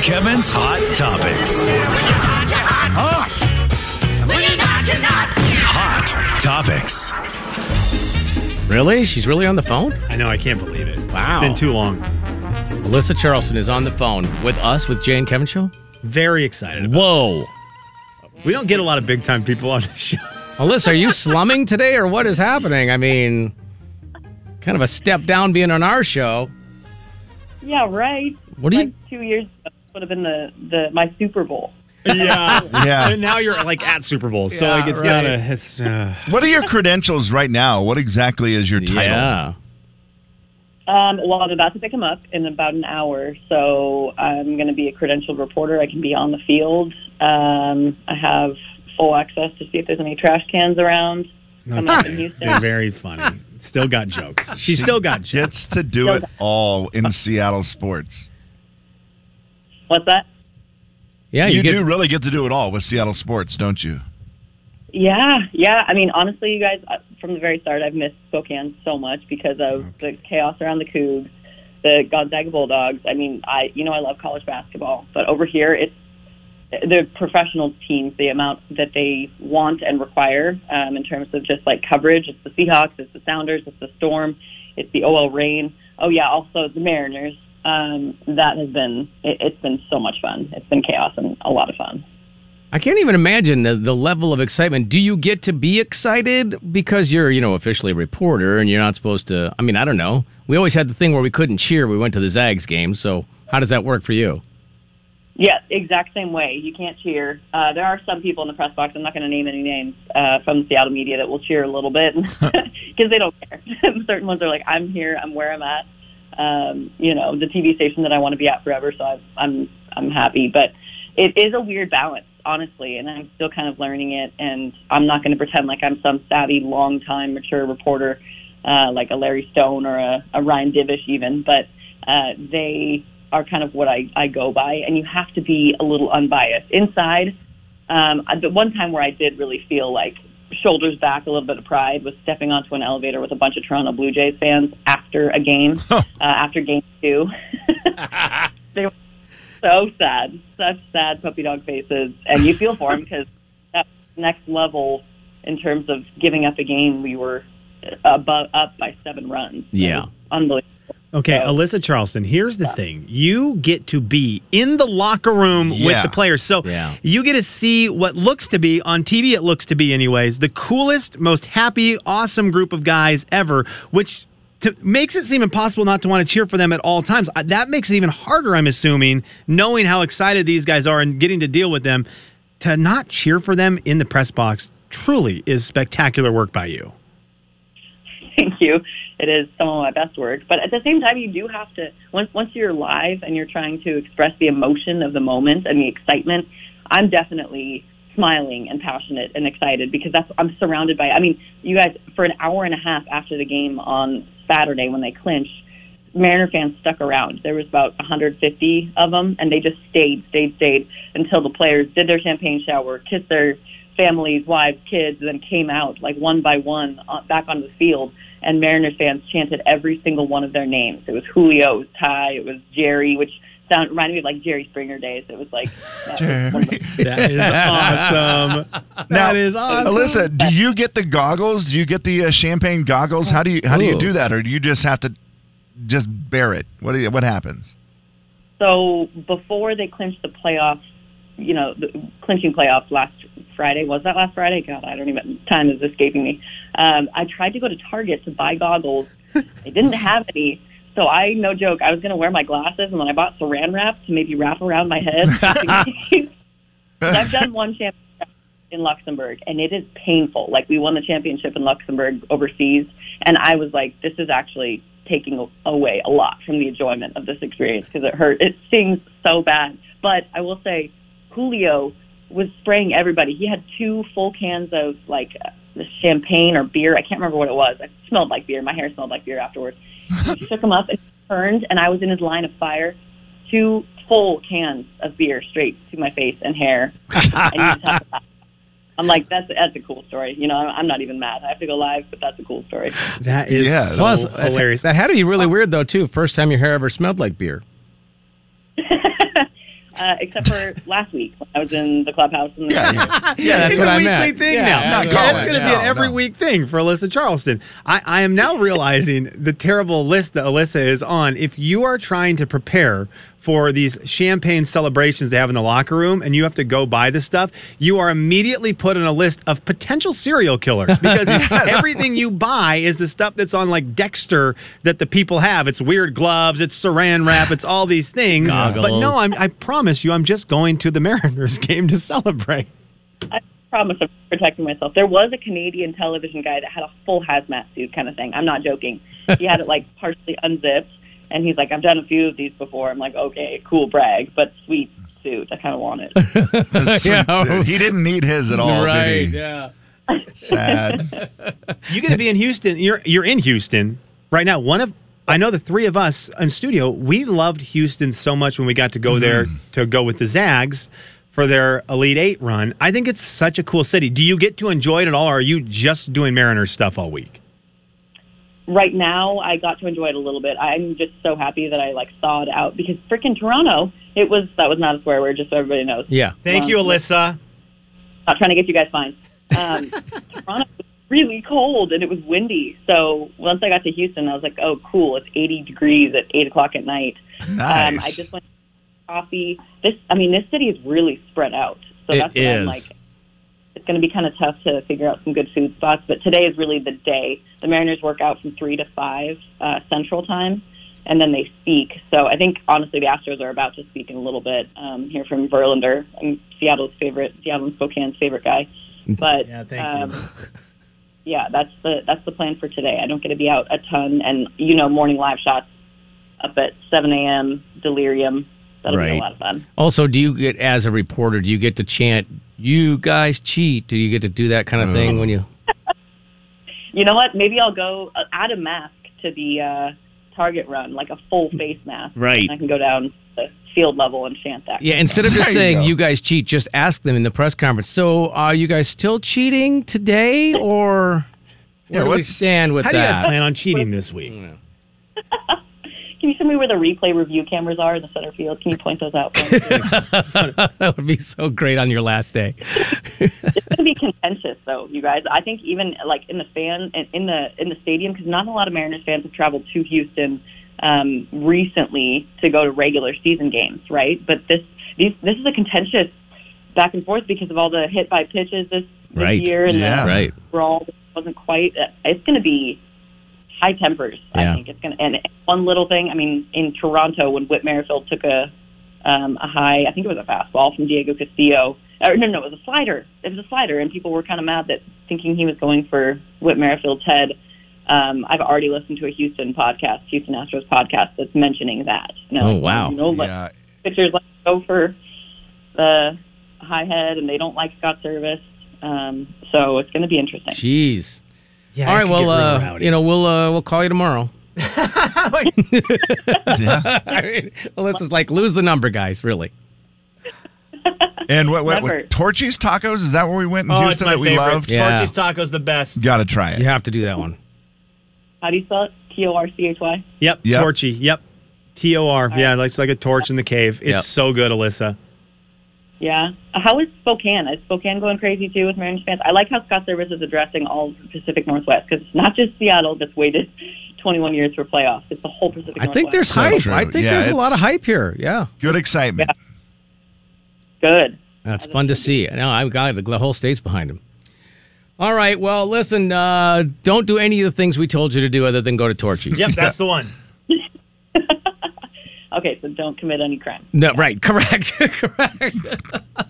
and Kevin's Hot Topics. Hot Topics. Really? She's really on the phone? I know. I can't believe it. Wow. It's been too long. Alyssa Charlston is on the phone with us, with Jay and Kevin Show. Very excited. About Whoa. this. We don't get a lot of big time people on the show. Alyssa, are you slumming today or what is happening? I mean, kind of a step down being on our show. Yeah, right. What do you- like two years ago would have been the, the my Super Bowl. Yeah. Yeah. And now you're like at Super Bowl. So Yeah, like it's right. gotta it's uh, What are your credentials right now? What exactly is your title? Yeah. Um, well, I'm about to pick him up in about an hour, so I'm going to be a credentialed reporter. I can be on the field. Um, I have full access to see if there's any trash cans around. Coming up in Houston. very funny. Still got jokes. She's still got jokes. Gets to do it all in Seattle sports. What's that? Yeah, you you, get do really get to do it all with Seattle sports, don't you? Yeah, yeah. I mean, honestly, you guys, uh, from the very start, I've missed Spokane so much because of the chaos around the Cougs, the Gonzaga Bulldogs. I mean, I, you know, I love college basketball, but over here, it's the professional teams, the amount that they want and require um, in terms of just like coverage. It's the Seahawks, it's the Sounders, it's the Storm, it's the OL Reign. Oh yeah, also the Mariners. Um, that has been it, it's been so much fun. It's been chaos and a lot of fun. I can't even imagine the, the level of excitement. Do you get to be excited because you're, you know, officially a reporter and you're not supposed to? I mean, I don't know. We always had the thing where we couldn't cheer. We went to the Zags game. So how does that work for you? Yeah, exact same way. You can't cheer. Uh, there are some people in the press box. I'm not going to name any names uh, from the Seattle media that will cheer a little bit because they don't care. Certain ones are like, "I'm here. I'm where I'm at." Um, you know, the TV station that I want to be at forever. So I've, I'm I'm happy, but it is a weird balance, honestly, and I'm still kind of learning it. And I'm not going to pretend like I'm some savvy, long time, mature reporter uh, like a Larry Stone or a, a Ryan Divish, even. But uh, they are kind of what I, I go by, and you have to be a little unbiased. Inside, um, the one time where I did really feel like shoulders back, a little bit of pride, was stepping onto an elevator with a bunch of Toronto Blue Jays fans after a game, uh, after game two. they were so sad, such sad puppy dog faces, and you feel for them because that next level in terms of giving up a game, we were above, up by seven runs. Yeah. unbelievable. Okay, Alyssa Charlston, here's the thing. You get to be in the locker room with the players. So Yeah. you get to see what looks to be, on TV, it looks to be, anyways, the coolest, most happy, awesome group of guys ever, which to, makes it seem impossible not to want to cheer for them at all times. That makes it even harder, I'm assuming, knowing how excited these guys are and getting to deal with them. To not cheer for them in the press box truly is spectacular work by you. Thank you. It is some of my best work, but at the same time, you do have to once once you're live and you're trying to express the emotion of the moment and the excitement. I'm definitely smiling and passionate and excited because that's I'm surrounded by. I mean, you guys for an hour and a half after the game on Saturday when they clinched, Mariner fans stuck around. There was about 150 of them, and they just stayed, stayed, stayed until the players did their champagne shower, kissed their families, wives, kids, and then came out like one by one uh, back onto the field. And Mariners fans chanted every single one of their names. It was Julio, it was Ty, it was Jerry, which sound reminded me of like Jerry Springer days. It was like that was the- That is awesome. that is awesome. Alyssa, do you get the goggles? Do you get the uh, champagne goggles? How do you how do you do that, or do you just have to just bear it? What do you, what happens? So before they clinched the playoffs, you know, the clinching playoffs last Friday was that last Friday? God, I don't even. Time is escaping me. Um, I tried to go to Target to buy goggles. they didn't have any. So I, no joke, I was going to wear my glasses, and then I bought Saran wrap to maybe wrap around my head. just in case. I've done one championship in Luxembourg, and it is painful. Like we won the championship in Luxembourg overseas, and I was like, this is actually taking away a lot from the enjoyment of this experience because it hurt. It stings so bad. But I will say, Julio was spraying everybody. He had two full cans of like uh, the champagne or beer. I can't remember what it was. It smelled like beer. My hair smelled like beer afterwards. He shook them up and turned, and I was in his line of fire. Two full cans of beer straight to my face and hair. and you just have to laugh. I'm like, that's that's a cool story. You know, I'm not even mad. I have to go live, but that's a cool story. That is Yeah, so Plus, hilarious. That had to be really weird though too. First time your hair ever smelled like beer. uh, except for last week when I was in the clubhouse. And Yeah, that's it's what a I weekly meant. thing Yeah, now. yeah, Not Yeah, college. it's going to be an every no. week thing for Alyssa Charlston. I, I am now realizing the terrible list that Alyssa is on. If you are trying to prepare for these champagne celebrations they have in the locker room and you have to go buy this stuff, you are immediately put on a list of potential serial killers because everything you buy is the stuff that's on like Dexter that the people have. It's weird gloves, it's saran wrap, it's all these things. Goggles. But no, I'm, I promise you, I'm just going to the Mariners game to celebrate. I promise I'm protecting myself. There was a Canadian television guy that had a full hazmat suit kind of thing. I'm not joking. He had it like partially unzipped, and he's like, "I've done a few of these before." I'm like, "Okay, cool brag, but sweet suit. I kind of want it." Sweet Yeah. suit. He didn't need his at all, right. did he? Yeah. Sad. You got to be in Houston. You're you're in Houston right now. One of I know the three of us in studio. We loved Houston so much when we got to go mm-hmm. there to go with the Zags for their Elite Eight run. I think it's such a cool city. Do you get to enjoy it at all, or are you just doing Mariners stuff all week? Right now, I got to enjoy it a little bit. I'm just so happy that I like saw it out because freaking Toronto. It was that was not a swear word, just so everybody knows. Yeah. Thank you, Um, Alyssa. not trying to get you guys fined. Um, Toronto was really cold and it was windy. So once I got to Houston, I was like, oh, cool. It's 80 degrees at 8 o'clock at night. Nice. Um, I just went to coffee. This, I mean, this city is really spread out. So It that's what is. I'm like. Going to be kind of tough to figure out some good food spots. But today is really the day. The Mariners work out from 3 to 5 uh, Central Time. And then they speak. So I think honestly, the Astros are about to speak in a little bit. Um, here from Verlander, I'm Seattle's favorite, Seattle and Spokane's favorite guy. But Yeah, thank um, you. yeah, that's the that's the plan for today. I don't get to be out a ton, and you know, morning live shots up at 7 a.m. Delirium. That'll be Right. a lot of fun. Also, do you get as a reporter? Do you get to chant? You guys cheat. Do you get to do that kind of thing when you? You know what? Maybe I'll go uh, add a mask to the uh, Target run, like a full face mask. Right. And I can go down the field level and chant that. Yeah, instead of just There saying go. you guys cheat, just ask them in the press conference. So, are you guys still cheating today, or Yeah, do we stand with How do you guys plan on cheating this week? Can you show me where the replay review cameras are in the center field? Can you point those out? For me? that would be so great on your last day. it's going to be contentious, though, you guys. I think even like in the fan in the in the stadium, because not a lot of Mariners fans have traveled to Houston um, recently to go to regular season games, right? But this these this is a contentious back and forth because of all the hit by pitches this, this Right. year and Yeah. the Right. brawl wasn't quite. uh, It's going to be high tempers. Yeah. I think it's going to. And one little thing, I mean, in Toronto when Whit Merrifield took a um, a high, I think it was a fastball from Diego Castillo. Or no, no, it was a slider. It was a slider, and people were kind of mad that thinking he was going for Whit Merrifield's head. Um, I've already listened to a Houston podcast, Houston Astros podcast, that's mentioning that. You know, Oh, wow. You know, like, yeah. pitchers like go for the high head, and they don't like Scott Servais. Um, so it's going to be interesting. Jeez. Yeah, All it right. Well, uh, you know, we'll uh, we'll call you tomorrow. yeah. I mean, well, this is like lose the number, guys. Really. And what, what, Never. what Torchy's Tacos? Is that where we went in oh, Houston it's my that we favorite. loved? Yeah. Torchy's Tacos, the best. Got to try it. You have to do that one. How do you spell it? T O R C H Y. Yep, Yep. Torchy. Yep. T O R. Yeah, it's like a torch in the cave. It's Yep. so good, Alyssa. Yeah. How is Spokane? Is Spokane going crazy too with Mariners fans? I like how Scott Servais is addressing all the Pacific Northwest because it's not just Seattle that's waited 21 years for playoffs. It's the whole Pacific Northwest. I Northwest. think there's So hype. true. I think Yeah, there's a lot of hype here. Yeah. Good excitement. Yeah. good. That's fun to see. No, I've got. The whole state's behind him. All right. Well, listen. Uh, don't do any of the things we told you to do, other than go to Torchy's. Yep, that's the one. Okay, so don't commit any crime. No. Right. Correct. correct.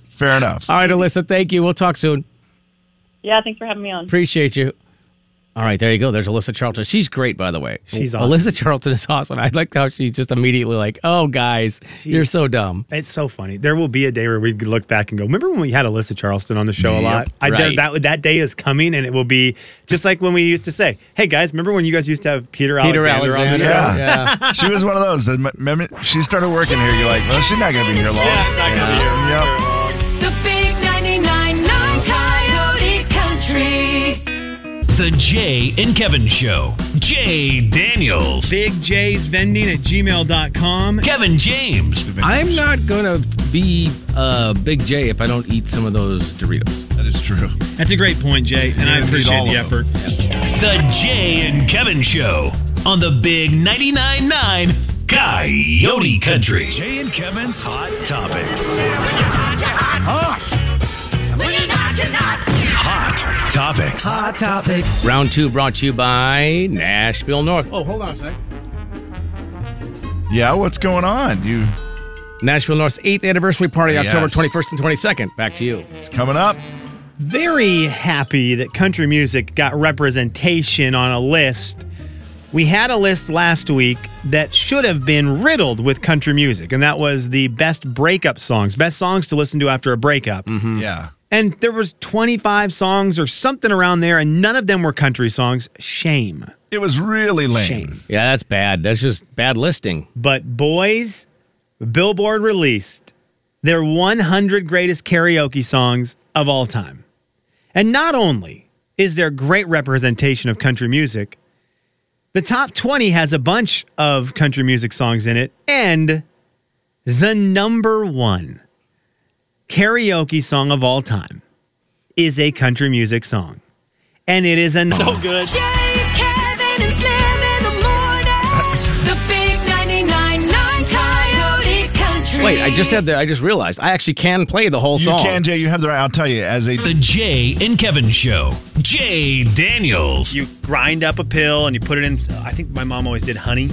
Fair enough. All right, Alyssa. Thank you. We'll talk soon. Yeah, thanks for having me on. Appreciate you. All right, there you go. There's Alyssa Charlston. She's great, by the way. She's Alyssa Charlston is awesome. I like how she's just immediately like, "Oh, guys, you're so dumb." It's so funny. There will be a day where we look back and go, remember when we had Alyssa Charlston on the show a lot? I Right. that that day is coming, and it will be just like when we used to say, "Hey guys, remember when you guys used to have Peter, Peter Alexander, on the show?" Yeah. Yeah. she was one of those. The she started working here, you're like, well, she's not going to be here long. Yeah, not gonna be here. Yep. The big 99.9 Coyote Country. The Jay and Kevin Show. Jay Daniels. Big J's vending at gmail.com. Kevin James. I'm not gonna be uh, Big J if I don't eat some of those Doritos. That is true. That's a great point, Jay, and I You're gonna eat appreciate all the of effort. The Jay and Kevin Show on the Big 99.9 9 Coyote Country. Jay and Kevin's Hot Topics. Hot Topics. Hot topics. Round two brought to you by Nashville North. Oh, hold on a sec. Yeah, what's going on? You Nashville North's eighth anniversary party, October 21st and 22nd. Back to you. it's coming up. Very happy that country music got representation on a list. We had a list last week that should have been riddled with country music, and that was the best breakup songs, best songs to listen to after a breakup. Mm-hmm. Yeah. And there was 25 songs or something around there, and none of them were country songs. Shame. It was really lame. Shame. Yeah, that's bad. That's just bad listing. But boys, Billboard released their 100 greatest karaoke songs of all time. And not only is there great representation of country music, the top 20 has a bunch of country music songs in it, and the number one karaoke song of all time is a country music song. And it is an so good. Jay, Kevin, and Slim in the morning. The big 99.9 Coyote Country. Wait, I just had the. I just realized I actually can play the whole song. You can, Jay. You have the right. I'll tell you, as a The Jay and Kevin Show. Jay Daniels. you grind up a pill and you put it in. I think my mom always did honey,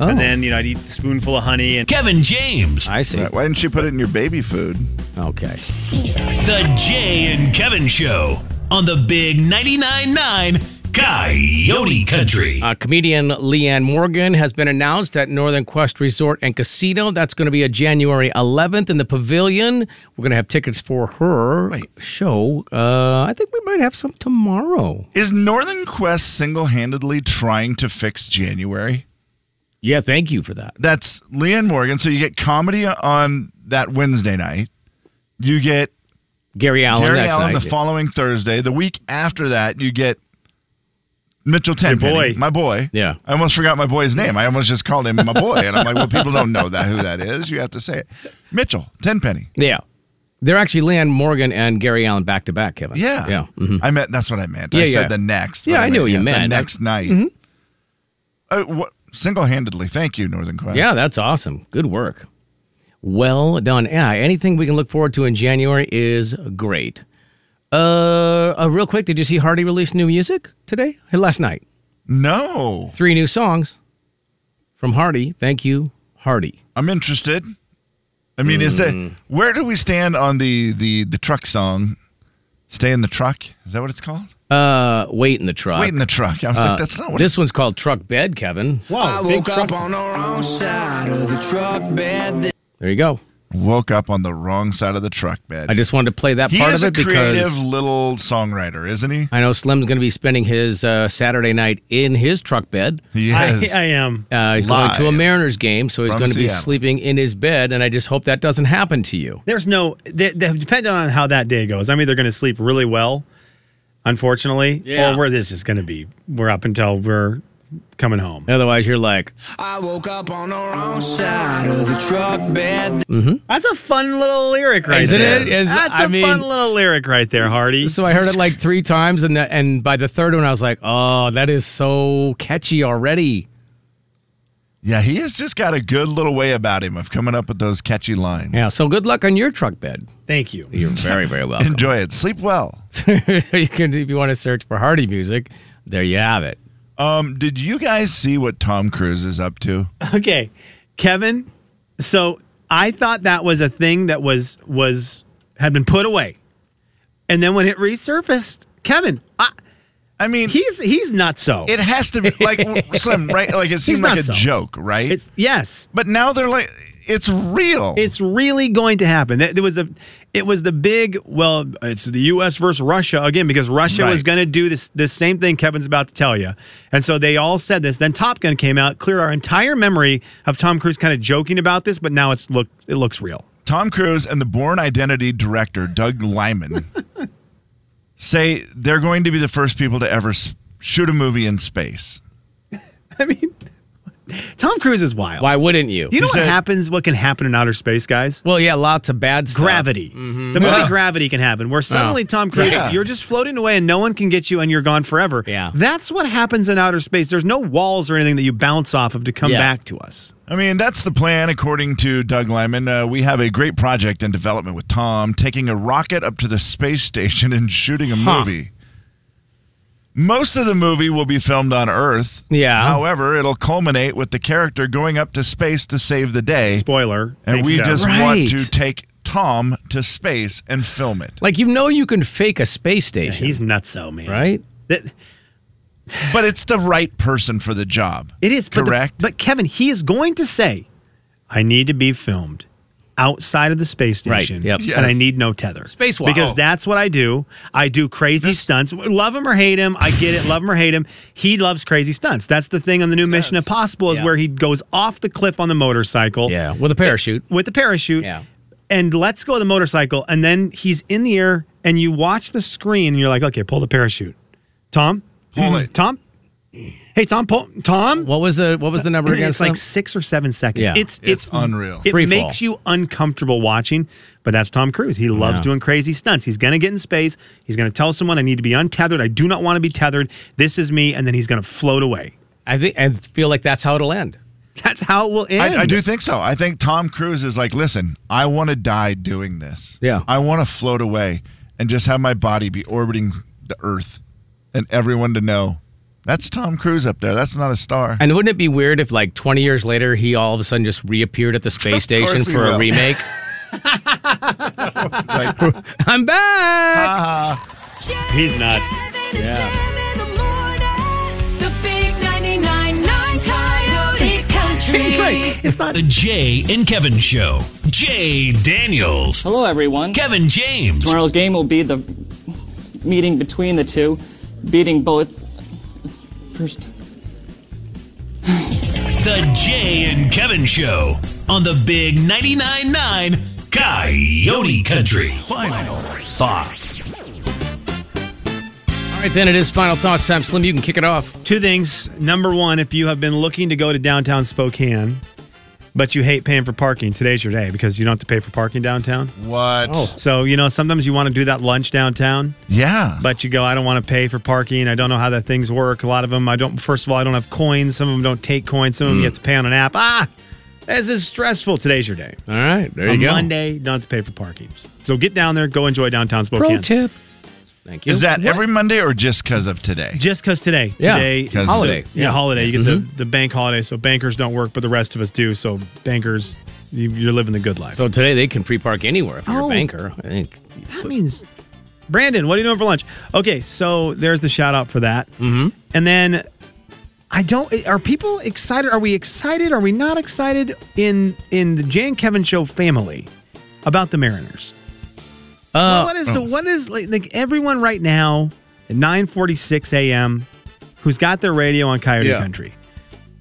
Oh. and then you know I'd eat a spoonful of honey and Kevin James. I see. why didn't you put it in your baby food? Okay. The Jay and Kevin Show on the Big 99.9 9 Coyote Country. Uh, comedian Leanne Morgan has been announced at Northern Quest Resort and Casino. That's going to be a January 11th in the Pavilion. We're going to have tickets for her Wait. show. Uh, I think we might have some tomorrow. Is Northern Quest single-handedly trying to fix January? Yeah, thank you for that. That's Leanne Morgan. So you get comedy on that Wednesday night. You get Gary Allan Gary next Allan night. the following Thursday. The week after that, you get Mitchell Tenpenny, boy. my boy. Yeah. I almost forgot my boy's name. I almost just called him my boy, and I'm like, well, people don't know that who that is. You have to say it. Mitchell Tenpenny. yeah. They're actually Leanne Morgan and Gary Allan back to back, Kevin. Yeah, Yeah. mhm. I meant that's what I meant. I Yeah, said yeah. the next. Yeah, but I knew what you the meant. Mm-hmm. next night. Uh, what, single-handedly, thank you, Northern Quest. Yeah, that's awesome. Good work. Well done. Yeah, anything we can look forward to in January is great. Uh, uh real quick, did you see Hardy release new music today? Last night. No, Three new songs from Hardy. Thank you, Hardy. I'm interested. I mean, is that Mm. where do we stand on the the the truck song? Stay in the truck. Is that what it's called? Uh, wait in the truck. Wait in the truck. I was Uh, like, that's not what. this one's called Truck Bed, Kevin. wow, big truck. on the wrong side of the truck bed. There you go. woke up on the wrong side of the truck bed. I just wanted to play that he part of it a creative because little songwriter, isn't he? I know Slim's going to be spending his uh, Saturday night in his truck bed. He I. I am. Uh, he's going to a Mariners game, so he's from going to be Seattle. sleeping in his bed, and I just hope that doesn't happen to you. There's no, they, they, depending on how that day goes, I'm either going to sleep really well, unfortunately, Yeah. or we're this is going to be, we're up until we're coming home. Otherwise, you're like, I woke up on the wrong side of the truck bed. Mm-hmm. That's a fun little lyric right Isn't there. it? Is- That's I a mean- fun little lyric right there, Hardy. so I heard it like three times, and and by the third one, I was like, oh, that is so catchy already. Yeah, he has just got a good little way about him of coming up with those catchy lines. Yeah. So good luck on your truck bed. Thank you. You're very, very welcome. Enjoy it. Sleep well. you can, if you want to search for Hardy music, there you have it. Um, did you guys see what Tom Cruise is up to? Okay, Kevin. So I thought that was a thing that was was had been put away, and then when it resurfaced, Kevin, I, I mean, he's he's not so. it has to be like Slim, right? Like it seemed not like a so. joke, right? It's yes, but now they're like, it's real. it's really going to happen. There was a, it was the big. Well, it's the U.S. versus Russia again because Russia was going to do this the same thing Kevin's about to tell you, and so they all said this. Then Top Gun came out, cleared our entire memory of Tom Cruise kind of joking about this, but now it's look it looks real. Tom Cruise and the Bourne Identity director Doug Liman say they're going to be the first people to ever shoot a movie in space. I mean, Tom Cruise is wild. Why wouldn't you? Do you know He what said- happens? What can happen in outer space, guys? well, yeah, lots of bad stuff. Gravity. The movie Yeah. Gravity can happen where suddenly Tom Cruise, Yeah. you're just floating away and no one can get you and you're gone forever. Yeah. That's what happens in outer space. There's no walls or anything that you bounce off of to come Yeah. back to us. I mean, that's the plan, according to Doug Liman. Uh, we have a great project in development with Tom, taking a rocket up to the space station and shooting a Huh. movie. Most of the movie will be filmed on Earth. Yeah. However, it'll culminate with the character going up to space to save the day. Spoiler. and we Doug. just Right. want to take Tom to space and film it. Like you know, you can fake a space station, He's nutso, man. right? That- But it's the right person for the job. It is but the- correct. But, Kevin, he is going to say, "I need to be filmed outside of the space station. Right, station, yep. and I need no tether, Spacewalk. because Oh. that's what I do. I do crazy stunts. Love him or hate him, I get it. Love him or hate him, he loves crazy stunts. That's the thing on the new Mission Impossible is Yeah. where he goes off the cliff on the motorcycle, Yeah, with a parachute. Eh, with the parachute, Yeah. and lets go of the motorcycle, and then he's in the air, and you watch the screen, and you're like, okay, pull the parachute, Tom, Pull it. Tom. Hey Tom, pull Tom. What was the what was the number again? It's like six or seven seconds. Yeah. It's It's it's, unreal. It Free fall. makes you uncomfortable watching, but that's Tom Cruise. He loves Yeah. doing crazy stunts. He's gonna get in space. He's gonna tell someone, "I need to be untethered. I do not want to be tethered. This is me," and then he's gonna float away. I think I feel like that's how it'll end. That's how it will end. I, I do think so. I think Tom Cruise is like, listen, I want to die doing this. Yeah. I want to float away and just have my body be orbiting the Earth and everyone to know that's Tom Cruise up there. That's not a star. And wouldn't it be weird if, like, 20 years later, he all of a sudden just reappeared at the space station course he for a remake? Like, I'm back. He's nuts. Yeah. The big 99.9 Coyote Country. Right. It's not. The Jay and Kevin Show. Jay Daniels. Hello, everyone. Kevin James. Tomorrow's game will be the meeting between the two, beating both. First. The Jay and Kevin Show on the Big 99.9 9 Coyote Country. Final thoughts. All right, then it is final thoughts time. Slim, you can kick it off. Two things. Number one, if you have been looking to go to downtown Spokane, but you hate paying for parking, today's your day because you don't have to pay for parking downtown. what? Oh. So, you know, sometimes you want to do that lunch downtown, Yeah. but you go, I don't want to pay for parking. I don't know how that things work. A lot of them, I don't, first of all, I don't have coins. Some of them don't take coins. Some of them you have to pay on an app. Ah, this is stressful. Today's your day. All right, there On you go. Monday, don't have to pay for parking. So get down there, go enjoy downtown Spokane. Pro tip. Thank you. is that every Monday or just because of today? Just because today, Yeah, today 'cause- Holiday. Yeah, Yeah. holiday. You get the, the bank holiday, so bankers don't work, but the rest of us do. So bankers, you, you're living the good life. So today they can free park anywhere if you're Oh. a banker. I think. that means, Brandon, what are you doing for lunch? Okay, so there's the shout out for that. Mm-hmm. And then I don't. Are people excited? Are we excited? Are we not excited in in the Jan Kevin show family about the Mariners? Uh, what is the what is like, like everyone right now at 9:46 a.m. who's got their radio on Coyote Yeah. Country?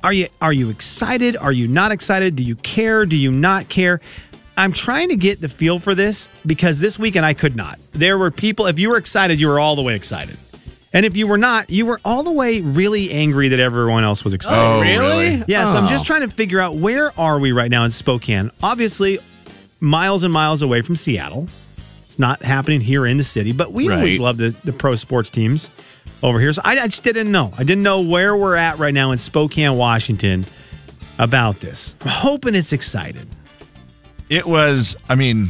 Are you are you excited? Are you not excited? Do you care? Do you not care? I'm trying to get the feel for this because this weekend I could not. There were people. If you were excited, you were all the way excited, and if you were not, you were all the way really angry that everyone else was excited. Oh, really? really? Yeah, so I'm Oh. just trying to figure out where are we right now in Spokane? Obviously, miles and miles away from Seattle. It's not happening here in the city, but we always love the, the pro sports teams over here. So I, I just didn't know. I didn't know where we're at right now in Spokane, Washington about this. I'm hoping it's excited. It was, I mean,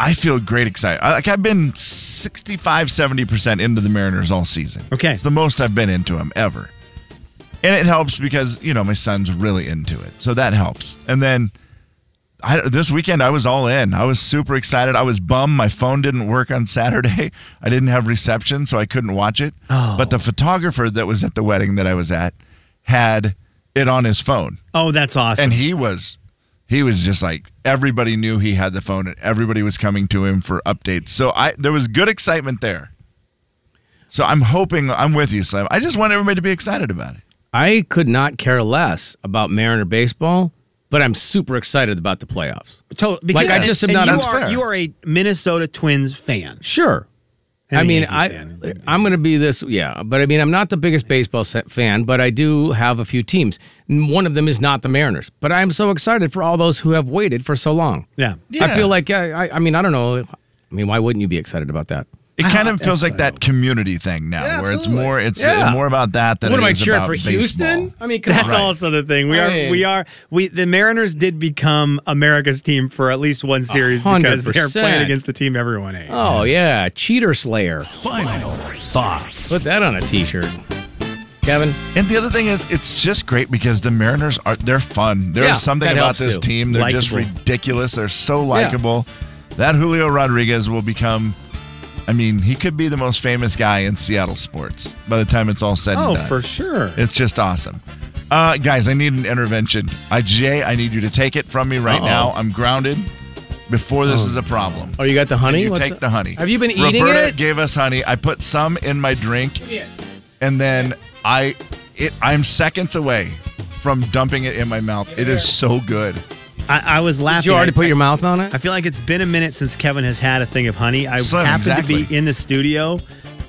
I feel great excited. I- Like I've been 65, 70% into the Mariners all season. Okay. It's the most I've been into them ever. And it helps because, you know, my son's really into it. So that helps. And then I, this weekend, I was all in. I was super excited. I was bummed. My phone didn't work on Saturday. I didn't have reception, so I couldn't watch it. Oh. But the oh. photographer that was at the wedding that I was at had it on his phone Oh, that's awesome. and he was he was just like everybody knew he had the phone and everybody was coming to him for updates so i there was good excitement there so i'm hoping i'm with you slim i just want everybody to be excited about it I could not care less about Mariner baseball, but I'm super excited about the playoffs. To- Like, I just am not- You are, you are a Minnesota Twins fan. Sure. And I mean, Yankees I fan. I'm going to be this, yeah. But I mean, I'm not the biggest baseball fan, but I do have a few teams. One of them is not the Mariners, but I'm so excited for all those who have waited for so long. Yeah. yeah. I feel like I, I mean, I don't know. I mean, why wouldn't you be excited about that? It kind of feels like that community thing now, Yeah, where it's more it's Yeah. more about that than what it am I is cheering about for? baseball. Houston? I mean, come That's on. also the thing. We are Hey. we are we the Mariners did become America's team for at least one series because they're playing against the team everyone hates. Oh yeah, cheater slayer. Final thoughts. Put that on a T-shirt, Kevin. And the other thing is, it's just great because the Mariners are they're fun. There's Yeah, something about this too. team. They're just ridiculous. They're so likable. That Julio Rodriguez will become. I mean, he could be the most famous guy in Seattle sports by the time it's all said and Oh, done. for sure. It's just awesome. Uh, guys, I need an intervention. I, Jay, I need you to take it from me right Uh-oh. now. I'm grounded. Before this is a problem. Oh, you got the honey? You What's take that? the honey. Have you been eating Roberta it? gave us honey. I put some in my drink, and then I, it, I'm seconds away from dumping it in my mouth. It is so good. I, I was laughing. Did you already I- put I- your mouth on it? I feel like it's been a minute since Kevin has had a thing of honey. I Slim, happened to be in the studio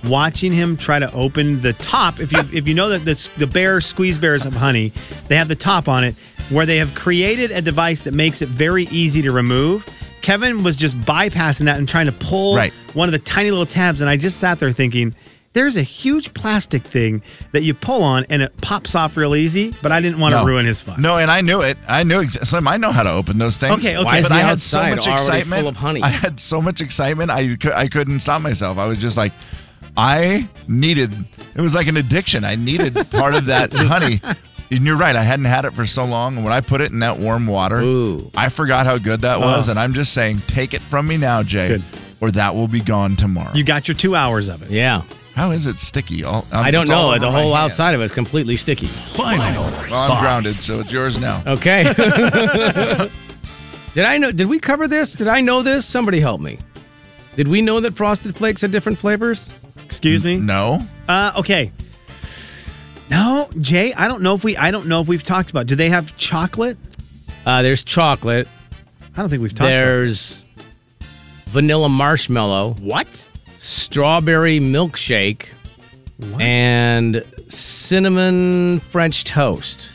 watching him try to open the top. If you if you know that the, the bear squeeze bears of honey, they have the top on it where they have created a device that makes it very easy to remove. Kevin was just bypassing that and trying to pull Right. one of the tiny little tabs, and I just sat there thinking. There's a huge plastic thing that you pull on and it pops off real easy, but I didn't want to No. ruin his fun. No, and I knew it. I knew exa- Slim. I know how to open those things. Okay, okay. Why but the I had so much excitement. full of honey? I had so much excitement. I I couldn't stop myself. I was just like, I needed. It was like an addiction. I needed part of that honey. And you're right. I hadn't had it for so long. And when I put it in that warm water, Ooh. I forgot how good that was. Oh. And I'm just saying, take it from me now, Jay, or that will be gone tomorrow. You got your two hours of it. Yeah. How is it sticky? All, I don't it's all know. The whole hand. outside of it is completely sticky. Final Well, I'm thoughts. grounded, so it's yours now. Okay. did I know? Did we cover this? Did I know this? Somebody help me. Did we know that Frosted Flakes had different flavors? Excuse me. No. Uh, okay. No, Jay, I don't know if we I don't know if we've talked about. Do they have chocolate? Uh, there's chocolate. I don't think we've talked There's vanilla marshmallow. What? Strawberry milkshake, and cinnamon French toast.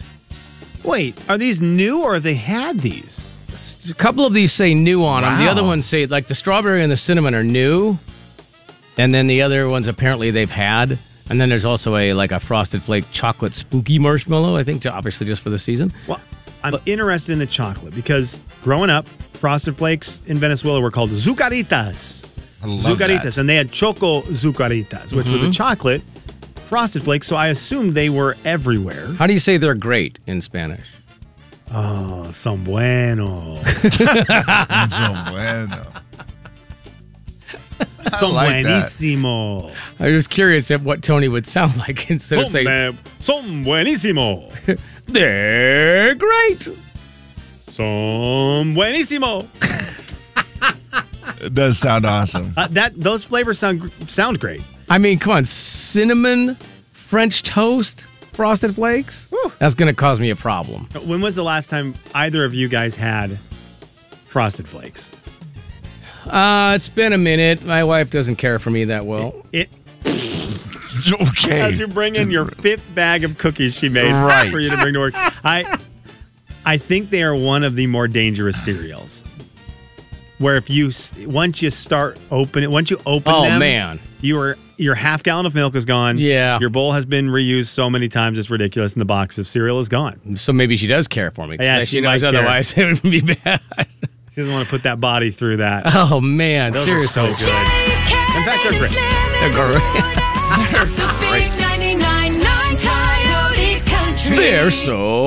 Wait, are these new or have they had these? A couple of these say new on them. The other ones say like the strawberry and the cinnamon are new, and then the other ones apparently they've had. And then there's also a like a frosted flake chocolate spooky marshmallow. I think obviously just for the season. Well, I'm interested in the chocolate because growing up, Frosted Flakes in Venezuela were called zucaritas. I love Zucaritas, that. and they had choco zucaritas, which were the mm-hmm. chocolate Frosted Flakes. So I assumed they were everywhere. How do you say they're great in Spanish? Oh, son bueno. It's so bueno. son like that. buenísimo. I was curious at what Tony would sound like instead of saying bu- son buenísimo. they're great. Son buenísimo. It does sound awesome. Uh, that those flavors sound sound great. I mean, come on, cinnamon French toast frosted flakes. That's going to cause me a problem. When was the last time either of you guys had Frosted Flakes? Uh, it's been a minute. My wife doesn't care for me that well. It okay. as you bring in your fifth bag of cookies she made Right. for you to bring to work. I I think they are one of the more dangerous cereals. Where if you once you start open it, once you open Oh, them, man. you are your half gallon of milk is gone. Yeah. your bowl has been reused so many times it's ridiculous, and the box of cereal is gone. So maybe she does care for me. Yeah, she she knows might care. otherwise it would be bad. She doesn't want to put that body through that. Oh man, Those are so seriously. good. In fact, they're great. They're great. The big 99.9 Coyote Country. They're so